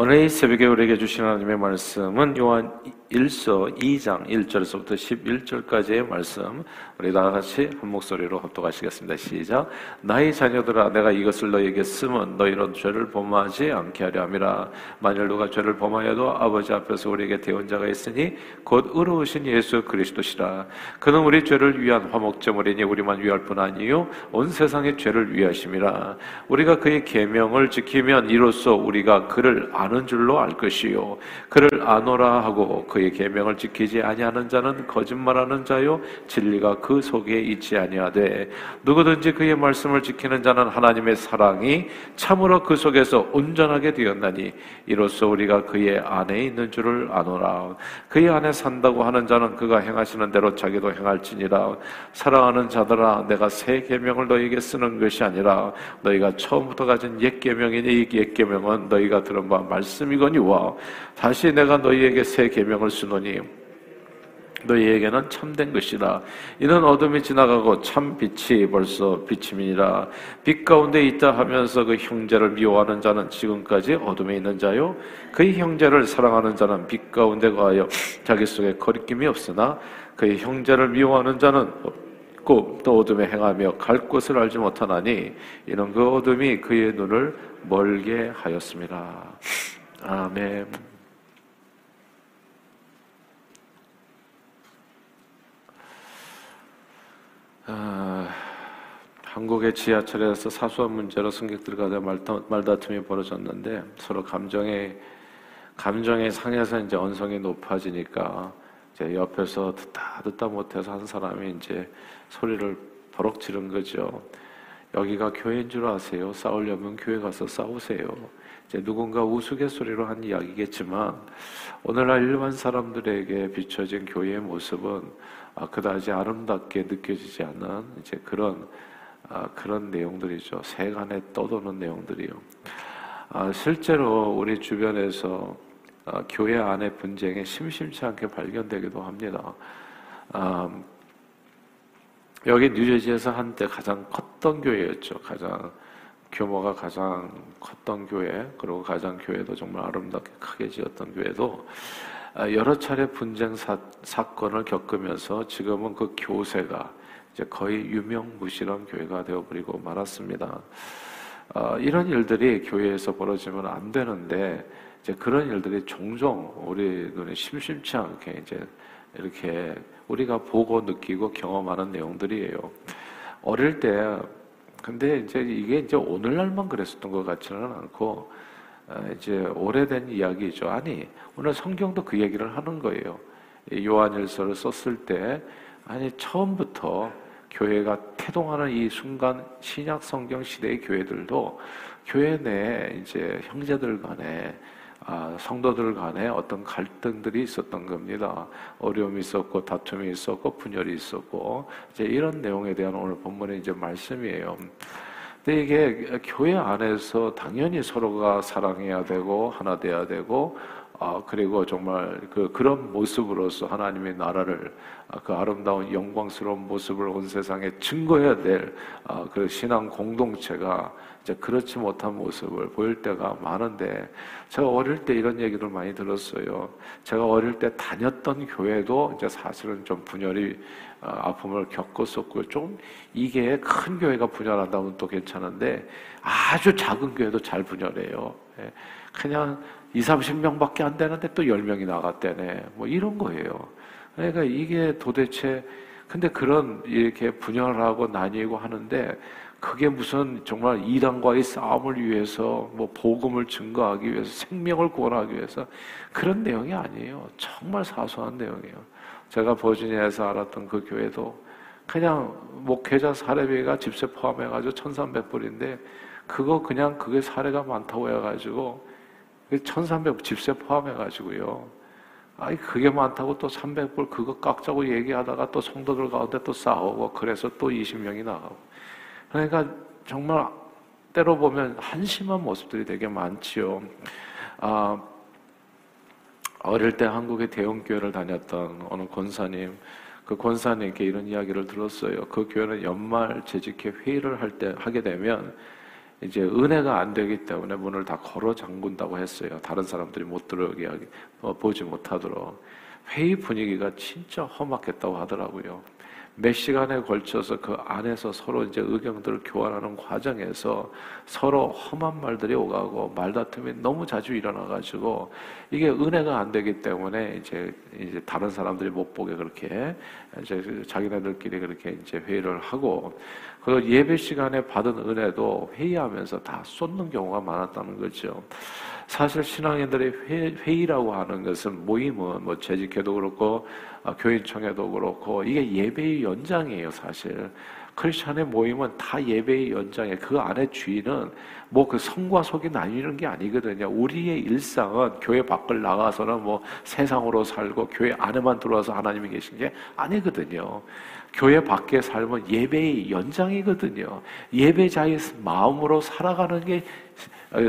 오늘 이 새벽에 우리에게 주신 하나님의 말씀은 요한 1서 2장 1절에서부터 11절까지의 말씀 우리 다 같이 한 목소리로 합독하시겠습니다. 시작. 나의 자녀들아 내가 이것을 너희에게 쓰면 너희는 죄를 범하지 않게 하려 함이라. 만일 누가 죄를 범하여도 아버지 앞에서 우리에게 대원 자가 있으니 곧 의로우신 예수 그리스도시라. 그는 우리 죄를 위한 화목제물이니 우리만 위할 뿐 아니요 온 세상의 죄를 위하심이라. 우리가 그의 계명을 지키면 이로써 우리가 그를 아는 줄로 알 것이요 그를 아노라 하고 그 그의 계명을 지키지 아니하는 자는 거짓말하는 자요 진리가 그 속에 있지 아니하되 누구든지 그의 말씀을 지키는 자는 하나님의 사랑이 참으로 그 속에서 온전하게 되었나니 이로써 우리가 그의 안에 있는 줄을 아노라. 그의 안에 산다고 하는 자는 그가 행하시는 대로 자기도 행할지니라. 사랑하는 자들아 내가 새 계명을 너희에게 쓰는 것이 아니라 너희가 처음부터 가진 옛 계명이니 이 옛 계명은 너희가 들은 바 말씀이거니와 다시 내가 너희에게 새 계명을 쓰노니 너희에게는 참된 것이다. 이는 어둠이 지나가고 참 빛이 벌써 비침이니라. 빛 가운데 있다 하면서 그 형제를 미워하는 자는 지금까지 어둠에 있는 자요. 그의 형제를 사랑하는 자는 빛 가운데 가하여 자기 속에 거리낌이 없으나 그의 형제를 미워하는 자는 또 어둠에 행하며 갈 곳을 알지 못하나니 이는 그 어둠이 그의 눈을 멀게 하였습니다. 아멘. 한국의 지하철에서 사소한 문제로 승객들 간에 말다툼이 벌어졌는데 서로 감정에 감정의 상해서 이제 언성이 높아지니까 이제 옆에서 듣다 듣다 못해서 한 사람이 이제 소리를 버럭 지른 거죠. 여기가 교회인 줄 아세요? 싸우려면 교회 가서 싸우세요. 이제 누군가 우스갯소리로 한 이야기겠지만 오늘날 일반 사람들에게 비춰진 교회의 모습은 아, 그다지 아름답게 느껴지지 않는 이제 그런 아, 그런 내용들이죠. 세간에 떠도는 내용들이요. 아, 실제로 우리 주변에서 교회 안의 분쟁이 심심치 않게 발견되기도 합니다. 여기 뉴저지에서 한때 가장 컸던 교회였죠. 가장 규모가 가장 컸던 교회, 그리고 가장 교회도 정말 아름답게 크게 지었던 교회도 아, 여러 차례 분쟁 사, 사건을 겪으면서 지금은 그 교세가 이제 거의 유명무실한 교회가 되어버리고 말았습니다. 어, 이런 일들이 교회에서 벌어지면 안 되는데 이제 그런 일들이 종종 우리 눈에 심심치 않게 이제 이렇게 우리가 보고 느끼고 경험하는 내용들이에요. 어릴 때 근데 이제 이게 이제 오늘날만 그랬었던 것 같지는 않고 어, 이제 오래된 이야기죠. 아니 오늘 성경도 그 얘기를 하는 거예요. 요한일서를 썼을 때 아니 처음부터 교회가 태동하는 이 순간 신약 성경 시대의 교회들도 교회 내 이제 형제들 간에 아, 성도들 간에 어떤 갈등들이 있었던 겁니다. 어려움이 있었고 다툼이 있었고 분열이 있었고 이제 이런 내용에 대한 오늘 본문의 이제 말씀이에요. 근데 이게 교회 안에서 당연히 서로가 사랑해야 되고 하나 돼야 되고 아, 그리고 정말 그, 그런 모습으로서 하나님의 나라를, 아, 그 아름다운 영광스러운 모습을 온 세상에 증거해야 될, 아, 그 신앙 공동체가 이제 그렇지 못한 모습을 보일 때가 많은데, 제가 어릴 때 이런 얘기를 많이 들었어요. 제가 어릴 때 다녔던 교회도 이제 사실은 좀 분열이, 아, 아픔을 겪었었고요. 좀 이게 큰 교회가 분열한다면 또 괜찮은데, 아주 작은 교회도 잘 분열해요. 예. 그냥 2, 30명밖에 안 되는데 또 10명이 나갔대네. 뭐 이런 거예요. 그러니까 이게 도대체 근데 그런 이렇게 분열하고 나뉘고 하는데 그게 무슨 정말 이단과의 싸움을 위해서 뭐 복음을 증거하기 위해서 생명을 구원하기 위해서 그런 내용이 아니에요. 정말 사소한 내용이에요. 제가 버지니아에서 알았던 그 교회도 그냥 목회자 사례비가 집세 포함해가지고 1,300불인데 그거 그냥 그게 사례가 많다고 해가지고 1300 집세 포함해가지고요. 아이, 그게 많다고 또 300불 그거 깎자고 얘기하다가 또 성도들 가운데 또 싸우고 그래서 또 20명이 나가고. 그러니까 정말 때로 보면 한심한 모습들이 되게 많지요. 아, 어릴 때 한국의 대형교회를 다녔던 어느 권사님, 그 권사님께 이런 이야기를 들었어요. 그 교회는 연말 재직회 회의를 할 때, 하게 되면 이제 은혜가 안 되기 때문에 문을 다 걸어 잠근다고 했어요. 다른 사람들이 못 들어오게 하기, 어, 보지 못하도록. 회의 분위기가 진짜 험악했다고 하더라고요. 몇 시간에 걸쳐서 그 안에서 서로 이제 의견들을 교환하는 과정에서 서로 험한 말들이 오가고 말다툼이 너무 자주 일어나가지고 이게 은혜가 안 되기 때문에 이제 이제 다른 사람들이 못 보게 그렇게 이제 자기네들끼리 그렇게 이제 회의를 하고 그 예배 시간에 받은 은혜도 회의하면서 다 쏟는 경우가 많았다는 거죠. 사실 신앙인들의 회, 의라고 하는 것은 모임은 뭐 재직회도 그렇고 아, 교인청회도 그렇고 이게 예배의 연장이에요 사실 크리스천의 모임은 다 예배의 연장에 그 안에 주인은 뭐 그 성과 속이 나뉘는 게 아니거든요. 우리의 일상은 교회 밖을 나가서는 뭐 세상으로 살고 교회 안에만 들어와서 하나님이 계신 게 아니거든요. 교회 밖의 삶은 예배의 연장이거든요. 예배자의 마음으로 살아가는 게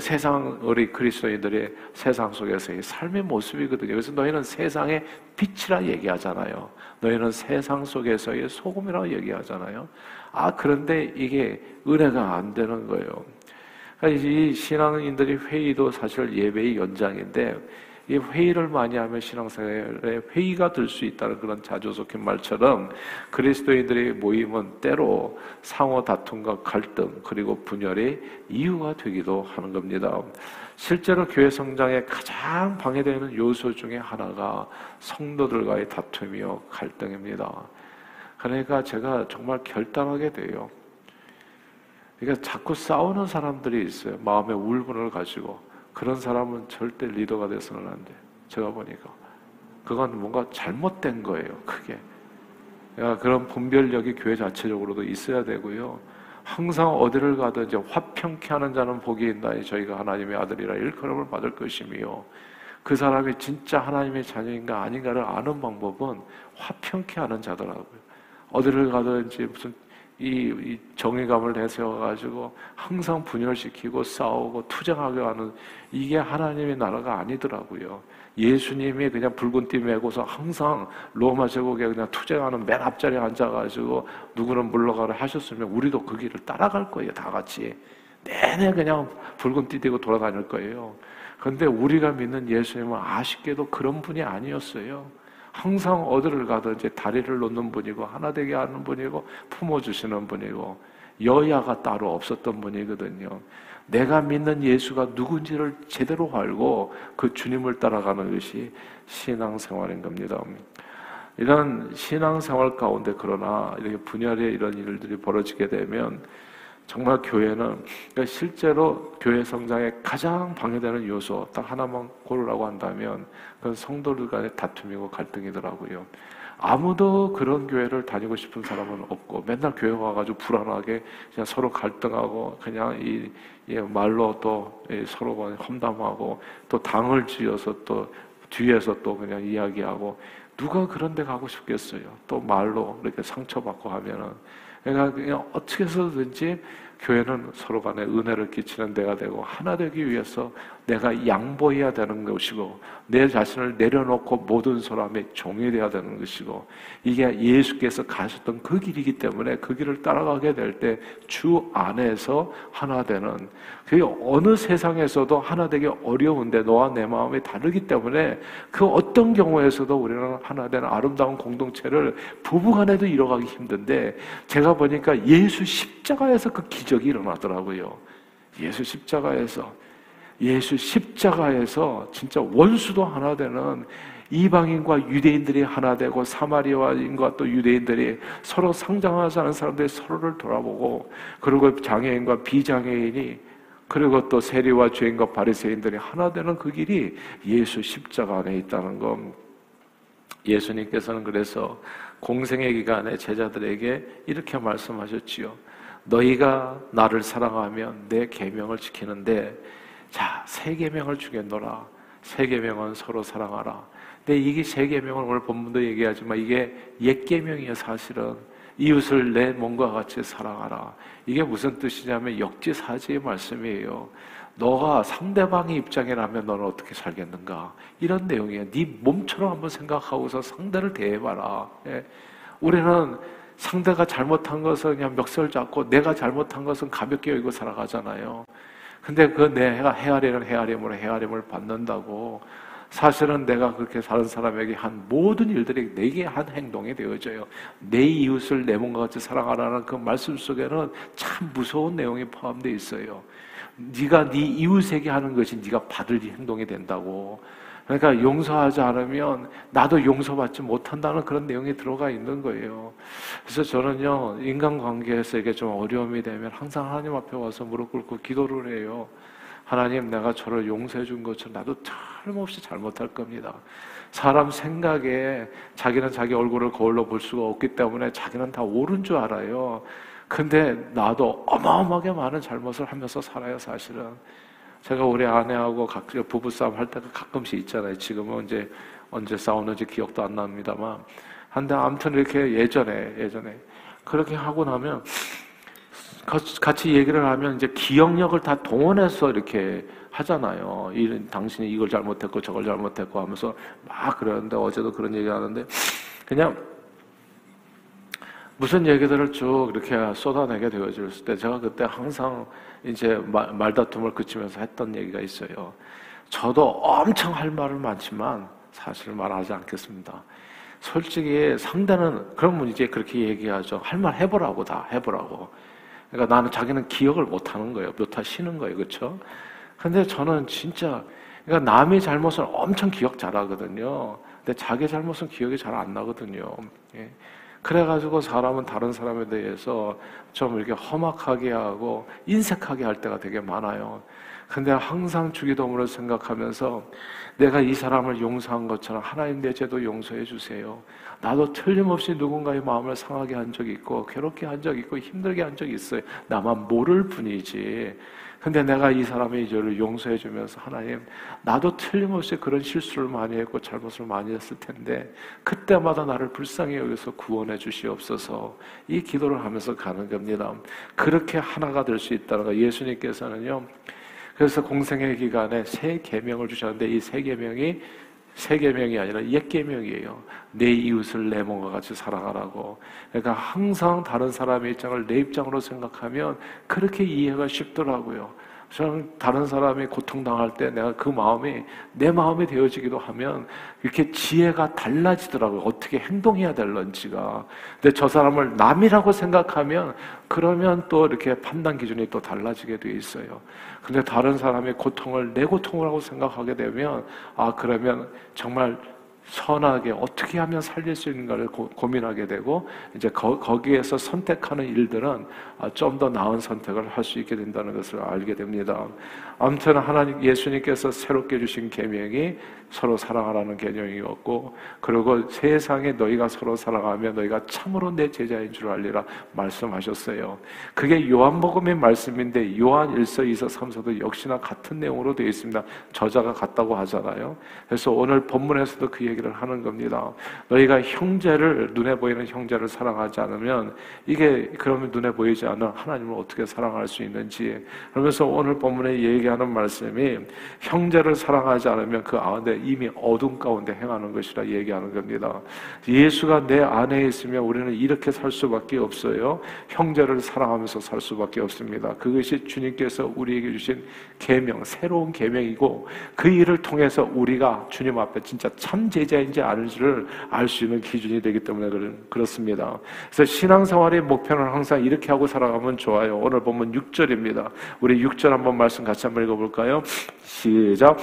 세상 우리 그리스도인들의 세상 속에서의 삶의 모습이거든요. 그래서 너희는 세상의 빛이라 얘기하잖아요. 너희는 세상 속에서의 소금이라고 얘기하잖아요. 아 그런데 이게 은혜가 안 되는 거예요. 그러니까 이 신앙인들이 회의도 사실 예배의 연장인데 이 회의를 많이 하면 신앙생활에 회의가 될 수 있다는 그런 자조속한 말처럼 그리스도인들의 모임은 때로 상호 다툼과 갈등 그리고 분열의 이유가 되기도 하는 겁니다. 실제로 교회 성장에 가장 방해되는 요소 중에 하나가 성도들과의 다툼이요 갈등입니다. 그러니까 제가 정말 결단하게 돼요. 그러니까 자꾸 싸우는 사람들이 있어요. 마음의 울분을 가지고. 그런 사람은 절대 리더가 돼서는 안 돼. 제가 보니까. 그건 뭔가 잘못된 거예요, 크게. 그런 분별력이 교회 자체적으로도 있어야 되고요. 항상 어디를 가든 이제 화평케 하는 자는 복이 있나니 저희가 하나님의 아들이라 일컬음을 받을 것이며 그 사람이 진짜 하나님의 자녀인가 아닌가를 아는 방법은 화평케 하는 자더라고요. 어디를 가든 이제 무슨 이, 이 정의감을 내세워가지고 항상 분열시키고 싸우고 투쟁하게 하는 이게 하나님의 나라가 아니더라고요. 예수님이 그냥 붉은 띠 메고서 항상 로마 제국에 그냥 투쟁하는 맨 앞자리에 앉아가지고 누구는 물러가라 하셨으면 우리도 그 길을 따라갈 거예요. 다 같이. 내내 그냥 붉은 띠 대고 돌아다닐 거예요. 그런데 우리가 믿는 예수님은 아쉽게도 그런 분이 아니었어요. 항상 어디를 가든 이제 다리를 놓는 분이고 하나 되게 하는 분이고 품어주시는 분이고 여야가 따로 없었던 분이거든요. 내가 믿는 예수가 누군지를 제대로 알고 그 주님을 따라가는 것이 신앙생활인 겁니다. 이런 신앙생활 가운데 그러나 이렇게 분열의 이런 일들이 벌어지게 되면 정말 교회는 그러니까 실제로 교회 성장에 가장 방해되는 요소 딱 하나만 고르라고 한다면 그건 성도들 간의 다툼이고 갈등이더라고요. 아무도 그런 교회를 다니고 싶은 사람은 없고 맨날 교회 와가지고 불안하게 그냥 서로 갈등하고 그냥 이, 이 말로 또 서로 험담하고 또 당을 지어서 또 뒤에서 또 그냥 이야기하고 누가 그런 데 가고 싶겠어요. 또 말로 이렇게 상처받고 하면은 그러니까 그냥 어떻게 해서든지 교회는 서로 간에 은혜를 끼치는 데가 되고 하나 되기 위해서 내가 양보해야 되는 것이고 내 자신을 내려놓고 모든 사람의 종이 되어야 되는 것이고 이게 예수께서 가셨던 그 길이기 때문에 그 길을 따라가게 될 때 주 안에서 하나 되는 그게 어느 세상에서도 하나 되기 어려운데 너와 내 마음이 다르기 때문에 그 어떤 경우에서도 우리는 하나 되는 아름다운 공동체를 부부간에도 이뤄가기 힘든데 제가 보니까 예수 십자가에서 그 기적이 일어나더라고요. 예수 십자가에서 예수 십자가에서 진짜 원수도 하나 되는 이방인과 유대인들이 하나 되고 사마리아인과 또 유대인들이 서로 상장하지 않은 사람들이 서로를 돌아보고 그리고 장애인과 비장애인이 그리고 또 세리와 죄인과 바리새인들이 하나 되는 그 길이 예수 십자가 안에 있다는 것. 예수님께서는 그래서 공생의 기간에 제자들에게 이렇게 말씀하셨지요. 너희가 나를 사랑하면 내 계명을 지키는데 자, 세 계명을 주겠노라. 세 계명은 서로 사랑하라. 근데 이게 세 계명은 오늘 본문도 얘기하지만 이게 옛 계명이에요, 사실은. 이웃을 내 몸과 같이 사랑하라. 이게 무슨 뜻이냐면 역지사지의 말씀이에요. 너가 상대방의 입장이라면 너는 어떻게 살겠는가? 이런 내용이에요. 네 몸처럼 한번 생각하고서 상대를 대해봐라. 예. 우리는 상대가 잘못한 것은 그냥 멱살 잡고 내가 잘못한 것은 가볍게 여기고 살아가잖아요. 근데 그 내가 헤아리는 헤아림으로 헤아림을 받는다고 사실은 내가 그렇게 다른 사람에게 한 모든 일들이 내게 한 행동이 되어져요. 내 이웃을 내 몸과 같이 사랑하라는 그 말씀 속에는 참 무서운 내용이 포함되어 있어요. 네가 네 이웃에게 하는 것이 네가 받을 행동이 된다고. 그러니까 용서하지 않으면 나도 용서받지 못한다는 그런 내용이 들어가 있는 거예요. 그래서 저는요, 인간관계에서 이게 좀 어려움이 되면 항상 하나님 앞에 와서 무릎 꿇고 기도를 해요. 하나님, 내가 저를 용서해 준 것처럼 나도 틀림없이 잘못할 겁니다. 사람 생각에 자기는 자기 얼굴을 거울로 볼 수가 없기 때문에 자기는 다 옳은 줄 알아요. 근데 나도 어마어마하게 많은 잘못을 하면서 살아요, 사실은. 제가 우리 아내하고 각 부부싸움 할 때가 가끔씩 있잖아요. 지금은 이제 언제 싸우는지 기억도 안 납니다만. 한데 아무튼 이렇게 예전에, 예전에. 그렇게 하고 나면 같이 얘기를 하면 이제 기억력을 다 동원해서 이렇게 하잖아요. 이 당신이 이걸 잘못했고 저걸 잘못했고 하면서 막 그러는데 어제도 그런 얘기 하는데 그냥 무슨 얘기들을 쭉 이렇게 쏟아내게 되어질 때 제가 그때 항상 이제 말다툼을 그치면서 했던 얘기가 있어요. 저도 엄청 할 말은 많지만 사실 말하지 않겠습니다. 솔직히 상대는 그러면 이제 그렇게 얘기하죠. 할 말 해보라고 다 해보라고. 그러니까 나는 자기는 기억을 못 하는 거예요. 못 하시는 거예요. 그렇죠? 근데 저는 진짜 그러니까 남의 잘못을 엄청 기억 잘하거든요. 근데 자기 잘못은 기억이 잘 안 나거든요. 예. 그래가지고 사람은 다른 사람에 대해서 좀 이렇게 험악하게 하고 인색하게 할 때가 되게 많아요. 근데 항상 주기도문을 생각하면서 내가 이 사람을 용서한 것처럼 하나님 내 죄도 용서해 주세요. 나도 틀림없이 누군가의 마음을 상하게 한 적이 있고 괴롭게 한 적이 있고 힘들게 한 적이 있어요. 나만 모를 뿐이지. 근데 내가 이 사람의 죄를 용서해 주면서 하나님 나도 틀림없이 그런 실수를 많이 했고 잘못을 많이 했을 텐데 그때마다 나를 불쌍히 여기서 구원해 주시옵소서 이 기도를 하면서 가는 겁니다. 그렇게 하나가 될 수 있다는 거 예수님께서는요. 그래서 공생의 기간에 세 계명을 주셨는데 이 세 계명이 세 계명이 아니라 옛 계명이에요. 내 이웃을 내 몸과 같이 사랑하라고. 그러니까 항상 다른 사람의 입장을 내 입장으로 생각하면 그렇게 이해가 쉽더라고요. 저는 다른 사람이 고통당할 때 내가 그 마음이 내 마음이 되어지기도 하면 이렇게 지혜가 달라지더라고요. 어떻게 행동해야 될런지가. 근데 저 사람을 남이라고 생각하면 그러면 또 이렇게 판단 기준이 또 달라지게 돼 있어요. 근데 다른 사람의 고통을 내 고통이라고 생각하게 되면 아, 그러면 정말 선하게 어떻게 하면 살릴 수 있는가를 고, 민하게 되고 이제 거, 기에서 선택하는 일들은 아, 좀더 나은 선택을 할 수 있게 된다는 것을 알게 됩니다. 아무튼 하나님 예수님께서 새롭게 주신 계명이 서로 사랑하라는 개념이었고 그리고 세상에 너희가 서로 사랑하면 너희가 참으로 내 제자인 줄 알리라 말씀하셨어요. 그게 요한복음의 말씀인데 요한 1서, 2서, 3서도 역시나 같은 내용으로 되어 있습니다. 저자가 같다고 하잖아요. 그래서 오늘 본문에서도 그 얘기 를 하는 겁니다. 너희가 형제를 눈에 보이는 형제를 사랑하지 않으면 이게 그러면 눈에 보이지 않는 하나님을 어떻게 사랑할 수 있는지 그러면서 오늘 본문에 얘기하는 말씀이 형제를 사랑하지 않으면 그 가운데 이미 어둠 가운데 행하는 것이라 얘기하는 겁니다. 예수가 내 안에 있으면 우리는 이렇게 살 수밖에 없어요. 형제를 사랑하면서 살 수밖에 없습니다. 그것이 주님께서 우리에게 주신 계명, 새로운 계명이고 그 일을 통해서 우리가 주님 앞에 진짜 참 제자 인지 아닌지를 알 수 있는 기준이 되기 때문에 그렇습니다. 그래서 신앙생활의 목표는 항상 이렇게 하고 살아가면 좋아요. 오늘 보면 6절입니다. 우리 6절 한번 말씀 같이 한번 읽어볼까요? 시작.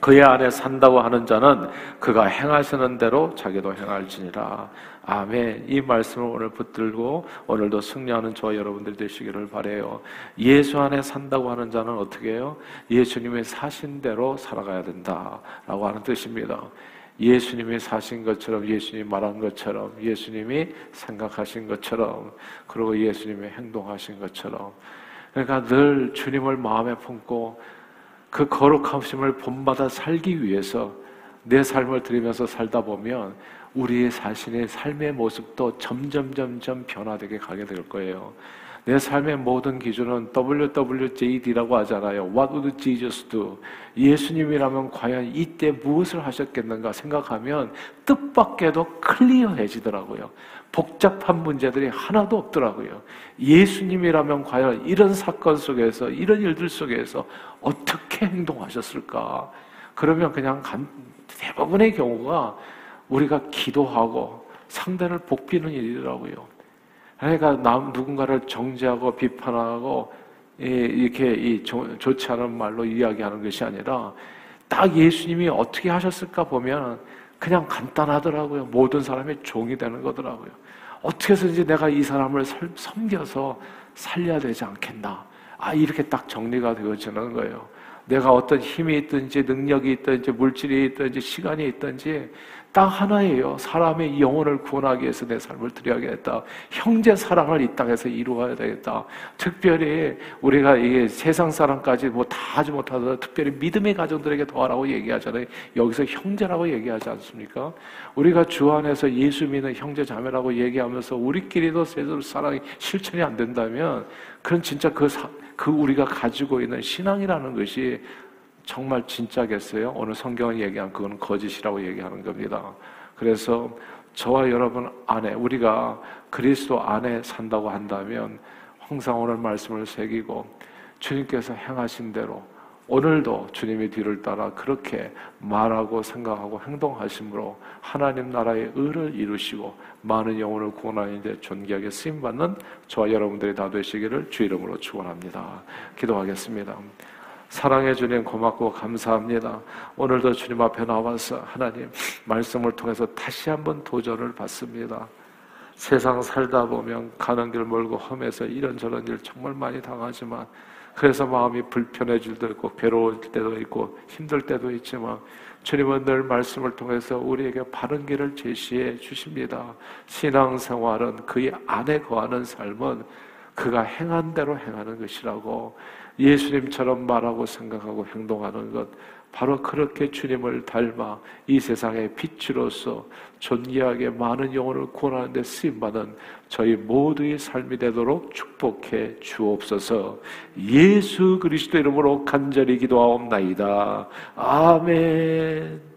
그의 안에 산다고 하는 자는 그가 행하시는 대로 자기도 행할지니라. 아멘. 이 말씀을 오늘 붙들고 오늘도 승리하는 저와 여러분들 되시기를 바래요. 예수 안에 산다고 하는 자는 어떻게 해요? 예수님의 사신 대로 살아가야 된다라고 하는 뜻입니다. 예수님이 사신 것처럼 예수님이 말한 것처럼 예수님이 생각하신 것처럼 그리고 예수님이 행동하신 것처럼 그러니까 늘 주님을 마음에 품고 그 거룩하심을 본받아 살기 위해서 내 삶을 들이면서 살다 보면 우리의 자신의 삶의 모습도 점점 점점 변화되게 가게 될 거예요. 내 삶의 모든 기준은 WWJD라고 하잖아요. What would Jesus do? 예수님이라면 과연 이때 무엇을 하셨겠는가 생각하면 뜻밖에도 클리어해지더라고요. 복잡한 문제들이 하나도 없더라고요. 예수님이라면 과연 이런 사건 속에서, 이런 일들 속에서 어떻게 행동하셨을까? 그러면 그냥 대부분의 경우가 우리가 기도하고 상대를 복비는 일이더라고요. 그러니까 남 누군가를 정죄하고 비판하고 이렇게 좋지 않은 말로 이야기하는 것이 아니라 딱 예수님이 어떻게 하셨을까 보면 그냥 간단하더라고요. 모든 사람의 종이 되는 거더라고요. 어떻게 해서든지 내가 이 사람을 섬겨서 살려야 되지 않겠나. 아, 이렇게 딱 정리가 되어지는 거예요. 내가 어떤 힘이 있든지 능력이 있든지 물질이 있든지 시간이 있든지 딱 하나예요. 사람의 영혼을 구원하기 위해서 내 삶을 드려야겠다. 형제 사랑을 이 땅에서 이루어야 되겠다. 특별히 우리가 이게 세상 사람까지 뭐 다 하지 못하더라도 특별히 믿음의 가정들에게 더하라고 얘기하잖아요. 여기서 형제라고 얘기하지 않습니까? 우리가 주 안에서 예수 믿는 형제 자매라고 얘기하면서 우리끼리도 제대로 사랑이 실천이 안 된다면 그건 진짜 그, 사, 그 우리가 가지고 있는 신앙이라는 것이 정말 진짜겠어요? 오늘 성경을 얘기한 그건 거짓이라고 얘기하는 겁니다. 그래서 저와 여러분 안에 우리가 그리스도 안에 산다고 한다면 항상 오늘 말씀을 새기고 주님께서 행하신 대로 오늘도 주님의 뒤를 따라 그렇게 말하고 생각하고 행동하심으로 하나님 나라의 의를 이루시고 많은 영혼을 구원하는 데 존귀하게 쓰임받는 저와 여러분들이 다 되시기를 주 이름으로 축원합니다. 기도하겠습니다. 사랑해 주님 고맙고 감사합니다. 오늘도 주님 앞에 나와서 하나님 말씀을 통해서 다시 한번 도전을 받습니다. 세상 살다 보면 가는 길 멀고 험해서 이런저런 일 정말 많이 당하지만 그래서 마음이 불편해질 때도 있고 괴로울 때도 있고 힘들 때도 있지만 주님은 늘 말씀을 통해서 우리에게 바른 길을 제시해 주십니다. 신앙생활은 그의 안에 거하는 삶은 그가 행한 대로 행하는 것이라고 예수님처럼 말하고 생각하고 행동하는 것 바로 그렇게 주님을 닮아 이 세상의 빛으로서 존귀하게 많은 영혼을 구원하는 데 쓰임받은 저희 모두의 삶이 되도록 축복해 주옵소서 예수 그리스도 이름으로 간절히 기도하옵나이다. 아멘.